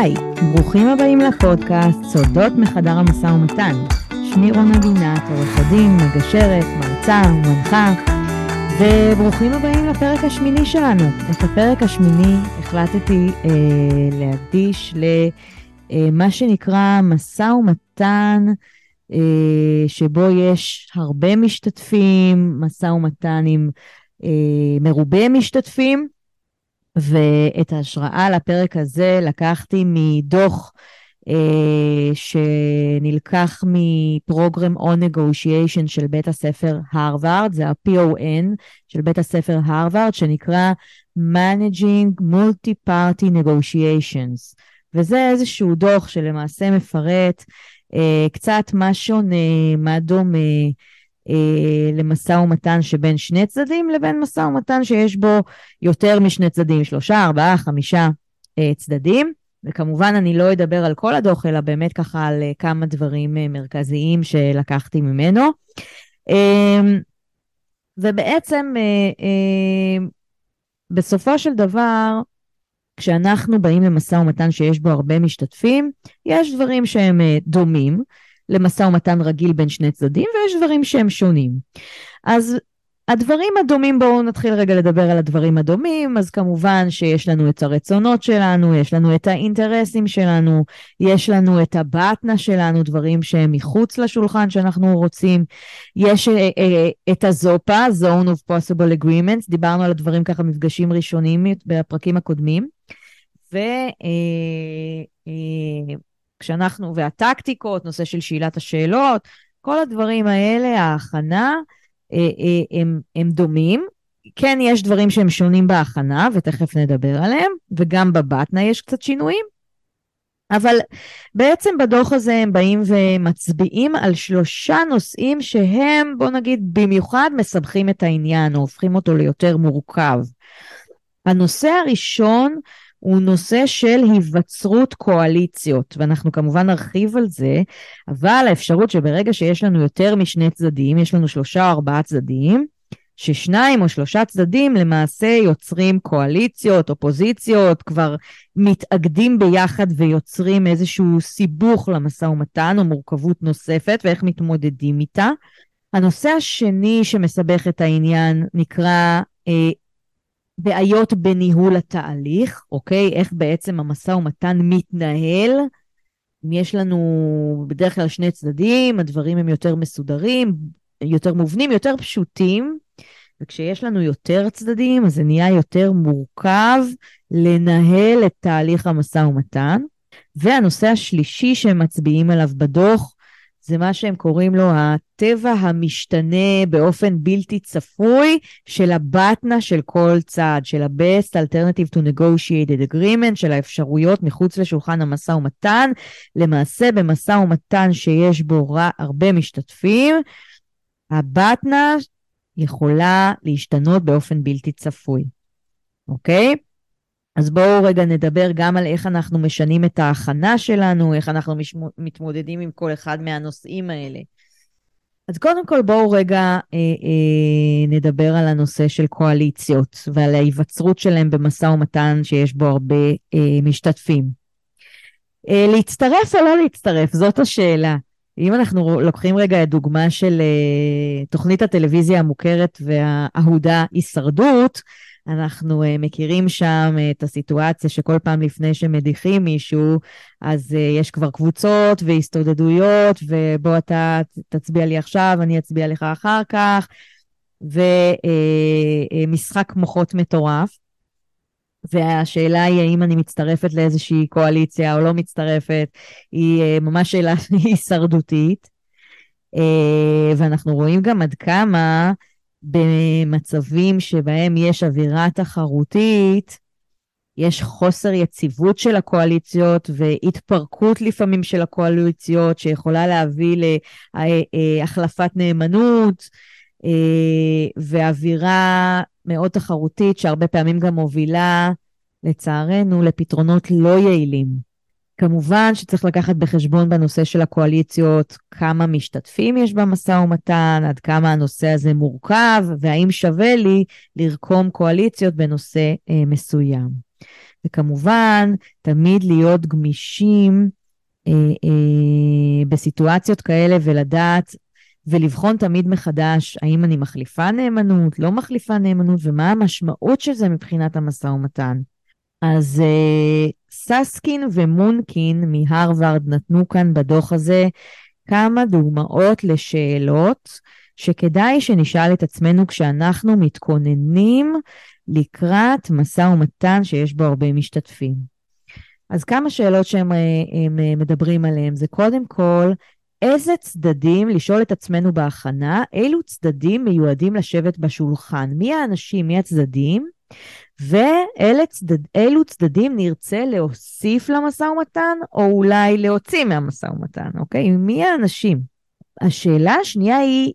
היי, ברוכים הבאים לפודקאסט סודות מחדר המשא ומתן. שמי רונה בינת, עורכת דין, מגשרת, מרצה, מנחה, וברוכים הבאים לפרק השמיני שלנו. את הפרק השמיני החלטתי אה, להקדיש למה אה, שנקרא משא ומתן, אה, שבו יש הרבה משתתפים, משא ומתן עם אה, מרובה משתתפים. ואת ההשראה לפרק הזה לקחתי מדוח אה, שנלקח מפרוגרם on negotiation של בית הספר הרווארד, זה ה-PON של בית הספר הרווארד, שנקרא Managing Multi-Party Negotiations. וזה איזשהו דוח שלמעשה מפרט אה, קצת מה שונה, מה דומה, למשא ומתן שבין שני צדדים לבין משא ומתן שיש בו יותר משני צדדים, שלושה, ארבעה, חמישה אה, צדדים. וכמובן אני לא אדבר על כל הדוח, אלא באמת ככה על אה, כמה דברים אה, מרכזיים שלקחתי ממנו. אה, ובעצם אה, אה, בסופו של דבר, כשאנחנו באים למשא ומתן שיש בו הרבה משתתפים, יש דברים שהם אה, דומים. למשא ומתן רגיל בין שני צדדים, ויש דברים שהם שונים. אז הדברים הדומים, בואו נתחיל רגע לדבר על הדברים הדומים, אז כמובן שיש לנו את הרצונות שלנו, יש לנו את האינטרסים שלנו, יש לנו את הבטנה שלנו, דברים שהם מחוץ לשולחן שאנחנו רוצים, יש אה, אה, את הזופה, Zone of Possible Agreements, דיברנו על הדברים ככה מפגשים ראשונים בפרקים הקודמים, ו... כשאנחנו, והטקטיקות, נושא של שאלת השאלות, כל הדברים האלה, ההכנה, אה, אה, הם, הם דומים. כן, יש דברים שהם שונים בהכנה, ותכף נדבר עליהם, וגם בבטנה יש קצת שינויים. אבל בעצם בדוח הזה הם באים ומצביעים על שלושה נושאים שהם, בוא נגיד, במיוחד מסבכים את העניין, או הופכים אותו ליותר מורכב. הנושא הראשון הוא נושא של היווצרות קואליציות, ואנחנו כמובן נרחיב על זה, אבל האפשרות שברגע שיש לנו יותר משני צדדים, יש לנו שלושה או ארבעה צדדים, ששניים או שלושה צדדים למעשה יוצרים קואליציות, אופוזיציות, כבר מתאגדים ביחד ויוצרים איזשהו סיבוך למשא ומתן או מורכבות נוספת ואיך מתמודדים איתה. הנושא השני שמסבך את העניין נקרא אה, בעיות בניהול התהליך, אוקיי? איך בעצם המשא ומתן מתנהל. אם יש לנו בדרך כלל שני צדדים, הדברים הם יותר מסודרים, יותר מובנים, יותר פשוטים, וכשיש לנו יותר צדדים, אז זה נהיה יותר מורכב לנהל את תהליך המשא ומתן. והנושא השלישי שהם מצביעים עליו בדוח זה מה שהם קוראים לו הטבע המשתנה באופן בלתי צפוי של הבטנה של כל צד, של ה-best alternative to negotiated agreement, של האפשרויות מחוץ לשולחן המשא ומתן. למעשה במשא ומתן שיש בו הרבה משתתפים, הבטנה יכולה להשתנות באופן בלתי צפוי, אוקיי? אז בואו רגע נדבר גם על איך אנחנו משנים את ההכנה שלנו, איך אנחנו מתמודדים עם כל אחד מהנושאים האלה. אז קודם כל בואו רגע אה, אה, נדבר על הנושא של קואליציות ועל ההיווצרות שלהם במשא ומתן שיש בו הרבה אה, משתתפים. אה, להצטרף או לא להצטרף, זאת השאלה. אם אנחנו לוקחים רגע את דוגמה של אה, תוכנית הטלוויזיה המוכרת והאהודה הישרדות, אנחנו uh, מכירים שם uh, את הסיטואציה שכל פעם לפני שמדיחים מישהו, אז uh, יש כבר קבוצות והסתודדויות, ובוא אתה תצביע לי עכשיו, אני אצביע לך אחר כך, ומשחק מוחות מטורף. והשאלה היא האם אני מצטרפת לאיזושהי קואליציה או לא מצטרפת, היא ממש שאלה הישרדותית. ואנחנו רואים גם עד כמה במצבים שבהם יש אווירה תחרותית, יש חוסר יציבות של הקואליציות והתפרקות לפעמים של הקואליציות שיכולה להביא להחלפת נאמנות אה, ואווירה מאוד תחרותית שהרבה פעמים גם מובילה, לצערנו, לפתרונות לא יעילים. כמובן שצריך לקחת בחשבון בנושא של הקואליציות כמה משתתפים יש במשא ומתן, עד כמה הנושא הזה מורכב, והאם שווה לי לרקום קואליציות בנושא אה, מסוים. וכמובן, תמיד להיות גמישים אה, אה, בסיטואציות כאלה ולדעת ולבחון תמיד מחדש האם אני מחליפה נאמנות, לא מחליפה נאמנות, ומה המשמעות של זה מבחינת המשא ומתן. אז אה, ססקין ומונקין מהרווארד נתנו כאן בדוח הזה כמה דוגמאות לשאלות שכדאי שנשאל את עצמנו כשאנחנו מתכוננים לקראת משא ומתן שיש בו הרבה משתתפים. אז כמה שאלות שהם הם אה, מדברים עליהן זה קודם כל, איזה צדדים, לשאול את עצמנו בהכנה, אילו צדדים מיועדים לשבת בשולחן? מי האנשים, מי הצדדים? ואילו צדד, צדדים נרצה להוסיף למשא ומתן, או אולי להוציא מהמשא ומתן, אוקיי? מי האנשים? השאלה השנייה היא,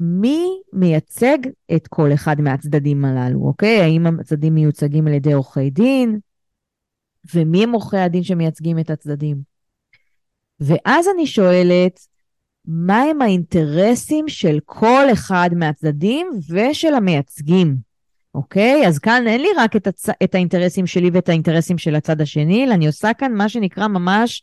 מי מייצג את כל אחד מהצדדים הללו, אוקיי? האם הצדדים מיוצגים על ידי עורכי דין? ומי הם עורכי הדין שמייצגים את הצדדים? ואז אני שואלת, מה הם האינטרסים של כל אחד מהצדדים ושל המייצגים? אוקיי? אז כאן אין לי רק את, הצ... את האינטרסים שלי ואת האינטרסים של הצד השני, אלא אני עושה כאן מה שנקרא ממש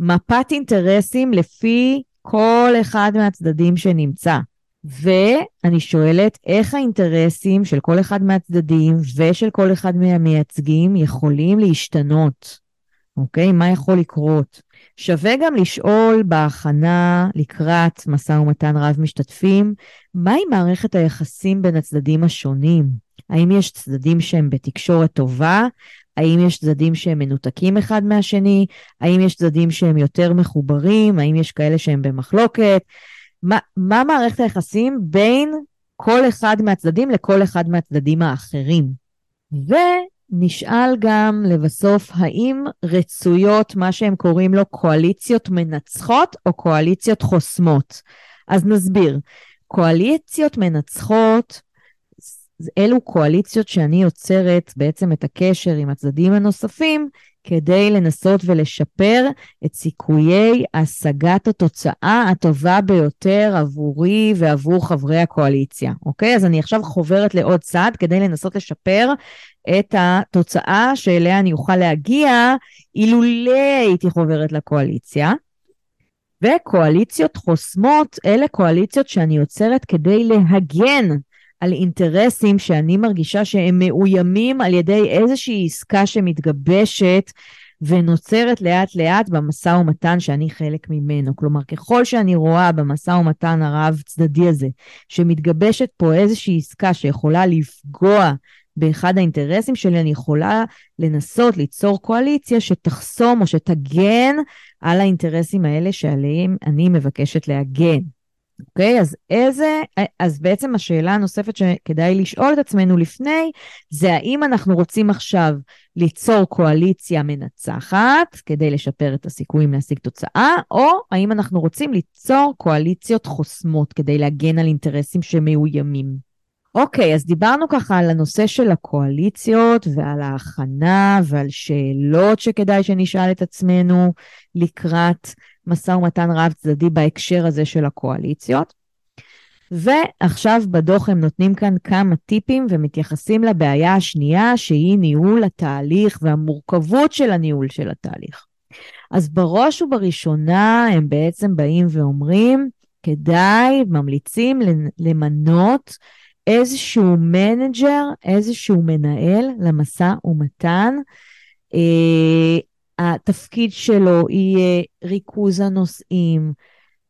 מפת אינטרסים לפי כל אחד מהצדדים שנמצא. ואני שואלת איך האינטרסים של כל אחד מהצדדים ושל כל אחד מהמייצגים יכולים להשתנות, אוקיי? מה יכול לקרות? שווה גם לשאול בהכנה לקראת משא ומתן רב משתתפים, מהי מערכת היחסים בין הצדדים השונים? האם יש צדדים שהם בתקשורת טובה? האם יש צדדים שהם מנותקים אחד מהשני? האם יש צדדים שהם יותר מחוברים? האם יש כאלה שהם במחלוקת? מה, מה מערכת היחסים בין כל אחד מהצדדים לכל אחד מהצדדים האחרים? ונשאל גם לבסוף, האם רצויות מה שהם קוראים לו קואליציות מנצחות או קואליציות חוסמות? אז נסביר. קואליציות מנצחות אלו קואליציות שאני יוצרת בעצם את הקשר עם הצדדים הנוספים כדי לנסות ולשפר את סיכויי השגת התוצאה הטובה ביותר עבורי ועבור חברי הקואליציה, אוקיי? אז אני עכשיו חוברת לעוד צעד כדי לנסות לשפר את התוצאה שאליה אני אוכל להגיע אילולא הייתי חוברת לקואליציה. וקואליציות חוסמות, אלה קואליציות שאני יוצרת כדי להגן על אינטרסים שאני מרגישה שהם מאוימים על ידי איזושהי עסקה שמתגבשת ונוצרת לאט לאט במשא ומתן שאני חלק ממנו. כלומר, ככל שאני רואה במשא ומתן הרב צדדי הזה, שמתגבשת פה איזושהי עסקה שיכולה לפגוע באחד האינטרסים שלי, אני יכולה לנסות ליצור קואליציה שתחסום או שתגן על האינטרסים האלה שעליהם אני מבקשת להגן. אוקיי? אז איזה, אז בעצם השאלה הנוספת שכדאי לשאול את עצמנו לפני, זה האם אנחנו רוצים עכשיו ליצור קואליציה מנצחת כדי לשפר את הסיכויים להשיג תוצאה, או האם אנחנו רוצים ליצור קואליציות חוסמות כדי להגן על אינטרסים שמאוימים. אוקיי, אז דיברנו ככה על הנושא של הקואליציות ועל ההכנה ועל שאלות שכדאי שנשאל את עצמנו לקראת משא ומתן רב צדדי בהקשר הזה של הקואליציות. ועכשיו בדוח הם נותנים כאן כמה טיפים ומתייחסים לבעיה השנייה שהיא ניהול התהליך והמורכבות של הניהול של התהליך. אז בראש ובראשונה הם בעצם באים ואומרים, כדאי, ממליצים למנות איזשהו manager, איזשהו מנהל למשא ומתן. אה, התפקיד שלו יהיה ריכוז הנושאים,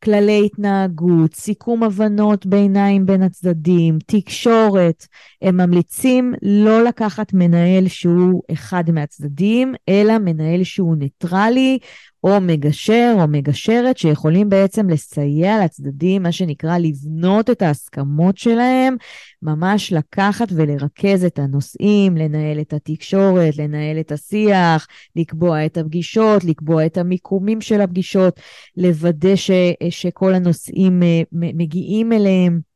כללי התנהגות, סיכום הבנות ביניים בין הצדדים, תקשורת. הם ממליצים לא לקחת מנהל שהוא אחד מהצדדים, אלא מנהל שהוא ניטרלי, או מגשר או מגשרת שיכולים בעצם לסייע לצדדים, מה שנקרא לבנות את ההסכמות שלהם, ממש לקחת ולרכז את הנושאים, לנהל את התקשורת, לנהל את השיח, לקבוע את הפגישות, לקבוע את המיקומים של הפגישות, לוודא ש, שכל הנושאים אה, מגיעים אליהם.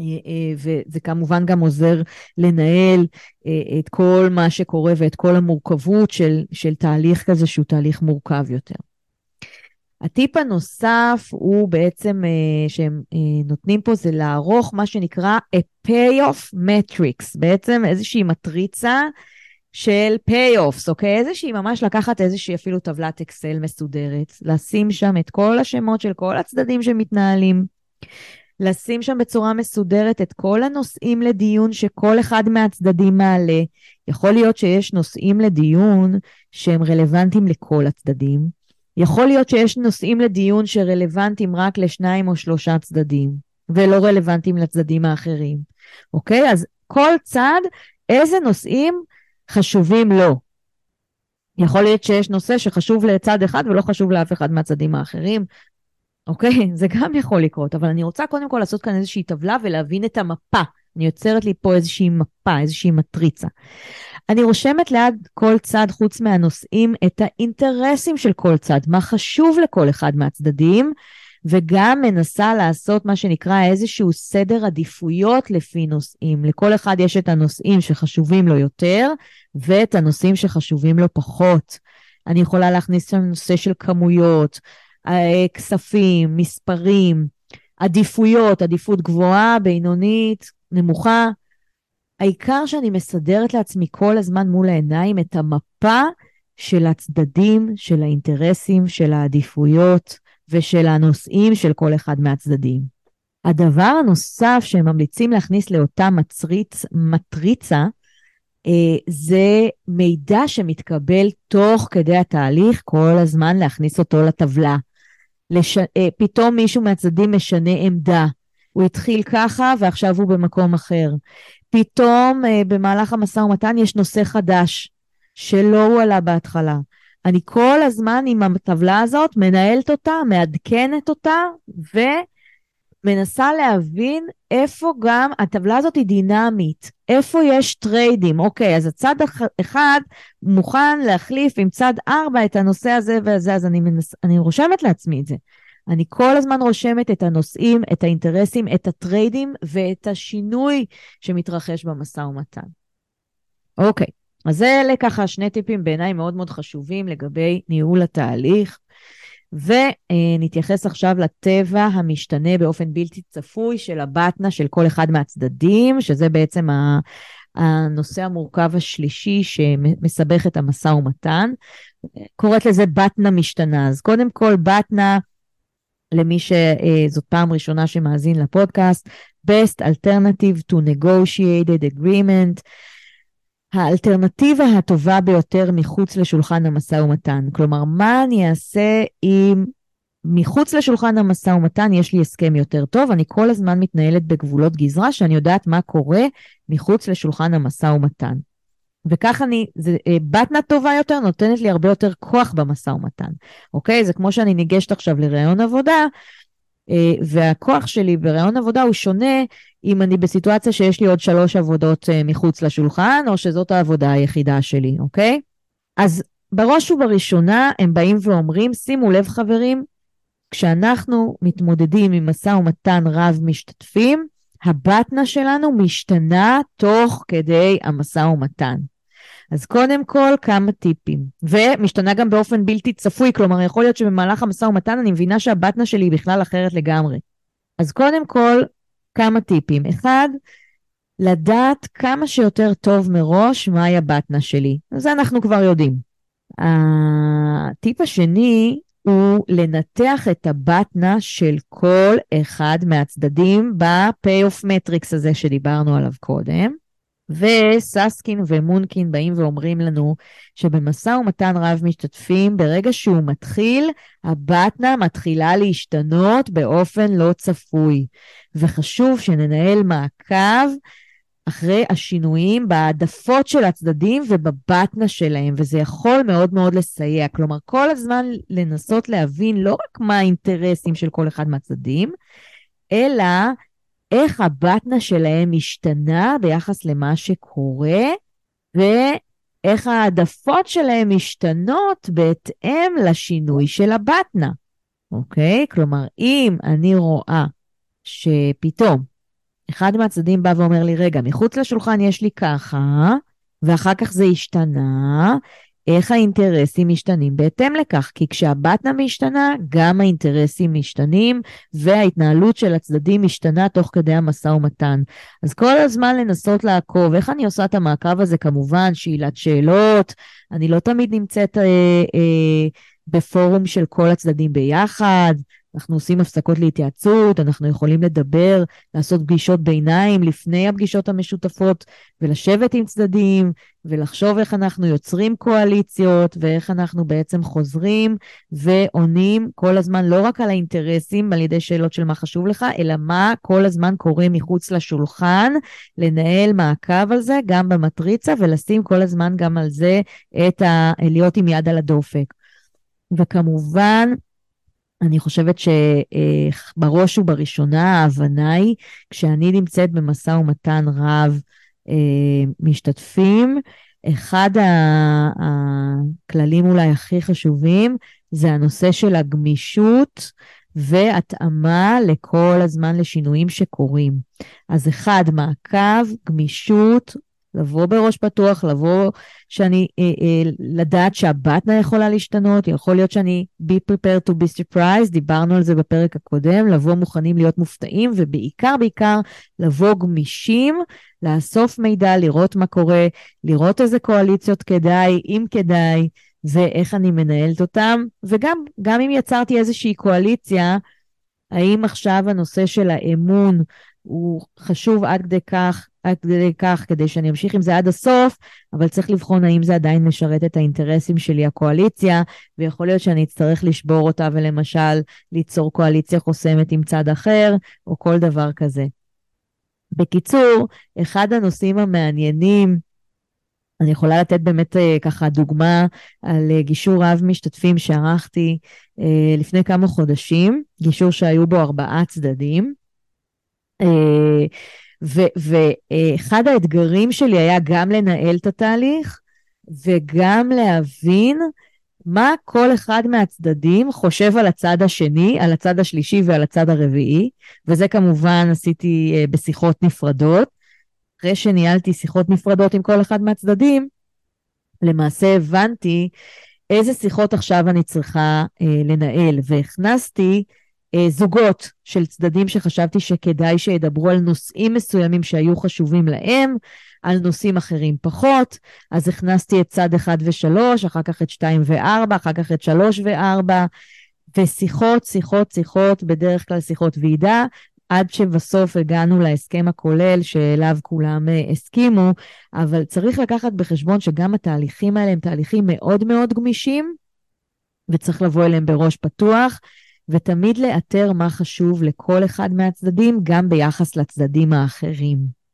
אה, אה, וזה כמובן גם עוזר לנהל אה, את כל מה שקורה ואת כל המורכבות של, של תהליך כזה שהוא תהליך מורכב יותר. הטיפ הנוסף הוא בעצם, שהם נותנים פה, זה לערוך מה שנקרא a payoff matrix, בעצם איזושהי מטריצה של פי-אופס, אוקיי? איזושהי, ממש לקחת איזושהי אפילו טבלת אקסל מסודרת, לשים שם את כל השמות של כל הצדדים שמתנהלים, לשים שם בצורה מסודרת את כל הנושאים לדיון שכל אחד מהצדדים מעלה. יכול להיות שיש נושאים לדיון שהם רלוונטיים לכל הצדדים. יכול להיות שיש נושאים לדיון שרלוונטיים רק לשניים או שלושה צדדים, ולא רלוונטיים לצדדים האחרים, אוקיי? אז כל צד, איזה נושאים חשובים לו. יכול להיות שיש נושא שחשוב לצד אחד ולא חשוב לאף אחד מהצדדים האחרים, אוקיי? זה גם יכול לקרות, אבל אני רוצה קודם כל לעשות כאן איזושהי טבלה ולהבין את המפה. אני יוצרת לי פה איזושהי מפה, איזושהי מטריצה. אני רושמת ליד כל צד, חוץ מהנושאים, את האינטרסים של כל צד, מה חשוב לכל אחד מהצדדים, וגם מנסה לעשות מה שנקרא איזשהו סדר עדיפויות לפי נושאים. לכל אחד יש את הנושאים שחשובים לו יותר, ואת הנושאים שחשובים לו פחות. אני יכולה להכניס שם נושא של כמויות, כספים, מספרים, עדיפויות, עדיפות גבוהה, בינונית, נמוכה. העיקר שאני מסדרת לעצמי כל הזמן מול העיניים את המפה של הצדדים, של האינטרסים, של העדיפויות ושל הנושאים של כל אחד מהצדדים. הדבר הנוסף שהם ממליצים להכניס לאותה מצריץ, מטריצה, אה, זה מידע שמתקבל תוך כדי התהליך, כל הזמן להכניס אותו לטבלה. לש... אה, פתאום מישהו מהצדדים משנה עמדה. הוא התחיל ככה ועכשיו הוא במקום אחר. פתאום אה, במהלך המשא ומתן יש נושא חדש שלא הוא עלה בהתחלה. אני כל הזמן עם הטבלה הזאת מנהלת אותה, מעדכנת אותה, ומנסה להבין איפה גם, הטבלה הזאת היא דינמית, איפה יש trade ים. אוקיי, אז הצד אחד מוכן להחליף עם צד ארבע את הנושא הזה והזה, אז אני, מנס, אני רושמת לעצמי את זה. אני כל הזמן רושמת את הנושאים, את האינטרסים, את ה trade ים ואת השינוי שמתרחש במשא ומתן. אוקיי, אז אלה ככה שני טיפים בעיניי מאוד מאוד חשובים לגבי ניהול התהליך. ונתייחס עכשיו לטבע המשתנה באופן בלתי צפוי של הבטנה של כל אחד מהצדדים, שזה בעצם הנושא המורכב השלישי שמסבך את המשא ומתן. קוראת לזה בטנה משתנה. אז קודם כל, בטנה למי שזאת פעם ראשונה שמאזין לפודקאסט, Best Alternative to Negotiated Agreement, האלטרנטיבה הטובה ביותר מחוץ לשולחן המשא ומתן. כלומר, מה אני אעשה אם מחוץ לשולחן המשא ומתן יש לי הסכם יותר טוב, אני כל הזמן מתנהלת בגבולות גזרה שאני יודעת מה קורה מחוץ לשולחן המשא ומתן. וכך אני, זה, אה, בטנה טובה יותר נותנת לי הרבה יותר כוח במשא ומתן, אוקיי? זה כמו שאני ניגשת עכשיו לראיון עבודה, אה, והכוח שלי בראיון עבודה הוא שונה אם אני בסיטואציה שיש לי עוד שלוש עבודות אה, מחוץ לשולחן, או שזאת העבודה היחידה שלי, אוקיי? אז בראש ובראשונה הם באים ואומרים, שימו לב חברים, כשאנחנו מתמודדים עם משא ומתן רב משתתפים, הבטנה שלנו משתנה תוך כדי המשא ומתן. אז קודם כל, כמה טיפים. ומשתנה גם באופן בלתי צפוי, כלומר, יכול להיות שבמהלך המשא ומתן אני מבינה שהבטנה שלי היא בכלל אחרת לגמרי. אז קודם כל, כמה טיפים. אחד, לדעת כמה שיותר טוב מראש מהי הבטנה שלי. זה אנחנו כבר יודעים. הטיפ השני הוא לנתח את הבטנה של כל אחד מהצדדים ב-payoff matrix הזה שדיברנו עליו קודם. וססקין ומונקין באים ואומרים לנו שבמשא ומתן רב משתתפים, ברגע שהוא מתחיל, הבטנה מתחילה להשתנות באופן לא צפוי. וחשוב שננהל מעקב אחרי השינויים בהעדפות של הצדדים ובבטנה שלהם, וזה יכול מאוד מאוד לסייע. כלומר, כל הזמן לנסות להבין לא רק מה האינטרסים של כל אחד מהצדדים, אלא איך הבטנה שלהם משתנה ביחס למה שקורה, ואיך העדפות שלהם משתנות בהתאם לשינוי של הבטנה, אוקיי? כלומר, אם אני רואה שפתאום אחד מהצדדים בא ואומר לי, רגע, מחוץ לשולחן יש לי ככה, ואחר כך זה השתנה, איך האינטרסים משתנים בהתאם לכך, כי כשהבטנה משתנה, גם האינטרסים משתנים, וההתנהלות של הצדדים משתנה תוך כדי המשא ומתן. אז כל הזמן לנסות לעקוב, איך אני עושה את המעקב הזה? כמובן, שאלת שאלות, אני לא תמיד נמצאת אה, אה, בפורום של כל הצדדים ביחד, אנחנו עושים הפסקות להתייעצות, אנחנו יכולים לדבר, לעשות פגישות ביניים לפני הפגישות המשותפות, ולשבת עם צדדים, ולחשוב איך אנחנו יוצרים קואליציות, ואיך אנחנו בעצם חוזרים ועונים כל הזמן לא רק על האינטרסים על ידי שאלות של מה חשוב לך, אלא מה כל הזמן קורה מחוץ לשולחן, לנהל מעקב על זה גם במטריצה, ולשים כל הזמן גם על זה את ה... להיות עם יד על הדופק. וכמובן, אני חושבת שבראש ובראשונה ההבנה היא, כשאני נמצאת במשא ומתן רב אה, משתתפים, אחד הכללים אולי הכי חשובים זה הנושא של הגמישות והתאמה לכל הזמן לשינויים שקורים. אז אחד, מעקב, גמישות, לבוא בראש פתוח, לבוא שאני, אה, אה, לדעת שהבטנה יכולה להשתנות, יכול להיות שאני be prepared to be surprised, דיברנו על זה בפרק הקודם, לבוא מוכנים להיות מופתעים, ובעיקר, בעיקר, לבוא גמישים, לאסוף מידע, לראות מה קורה, לראות איזה קואליציות כדאי, אם כדאי, ואיך אני מנהלת אותם, וגם גם אם יצרתי איזושהי קואליציה, האם עכשיו הנושא של האמון הוא חשוב עד כדי כך עד כדי כך כדי שאני אמשיך עם זה עד הסוף, אבל צריך לבחון האם זה עדיין משרת את האינטרסים שלי, הקואליציה, ויכול להיות שאני אצטרך לשבור אותה ולמשל ליצור קואליציה חוסמת עם צד אחר, או כל דבר כזה. בקיצור, אחד הנושאים המעניינים, אני יכולה לתת באמת אה, ככה דוגמה על אה, גישור רב משתתפים שערכתי אה, לפני כמה חודשים, גישור שהיו בו ארבעה צדדים. ואחד האתגרים שלי היה גם לנהל את התהליך וגם להבין מה כל אחד מהצדדים חושב על הצד השני, על הצד השלישי ועל הצד הרביעי, וזה כמובן עשיתי אה, בשיחות נפרדות. אחרי שניהלתי שיחות נפרדות עם כל אחד מהצדדים, למעשה הבנתי איזה שיחות עכשיו אני צריכה אה, לנהל, והכנסתי אה, זוגות של צדדים שחשבתי שכדאי שידברו על נושאים מסוימים שהיו חשובים להם, על נושאים אחרים פחות. אז הכנסתי את צד 1 ו-3, אחר כך את 2 ו-4, אחר כך את 3 ו-4, ושיחות, שיחות, שיחות, בדרך כלל שיחות ועידה, עד שבסוף הגענו להסכם הכולל שאליו כולם uh, הסכימו, אבל צריך לקחת בחשבון שגם התהליכים האלה הם תהליכים מאוד מאוד גמישים, וצריך לבוא אליהם בראש פתוח. ותמיד לאתר מה חשוב לכל אחד מהצדדים, גם ביחס לצדדים האחרים.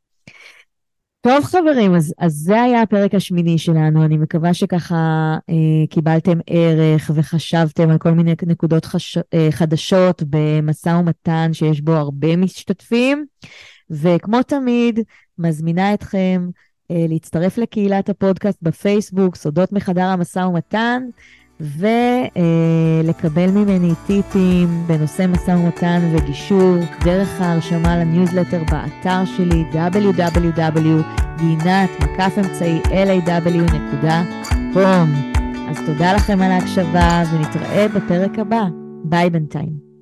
טוב חברים, אז, אז זה היה הפרק השמיני שלנו, אני מקווה שככה אה, קיבלתם ערך וחשבתם על כל מיני נקודות חש, אה, חדשות במשא ומתן שיש בו הרבה משתתפים, וכמו תמיד, מזמינה אתכם אה, להצטרף לקהילת הפודקאסט בפייסבוק, סודות מחדר המשא ומתן. ולקבל ממני טיפים בנושא משא ומתן וגישור דרך ההרשמה לניוזלטר באתר שלי www.גינת מקף אמצעי law.com. אז תודה לכם על ההקשבה ונתראה בפרק הבא. ביי בינתיים.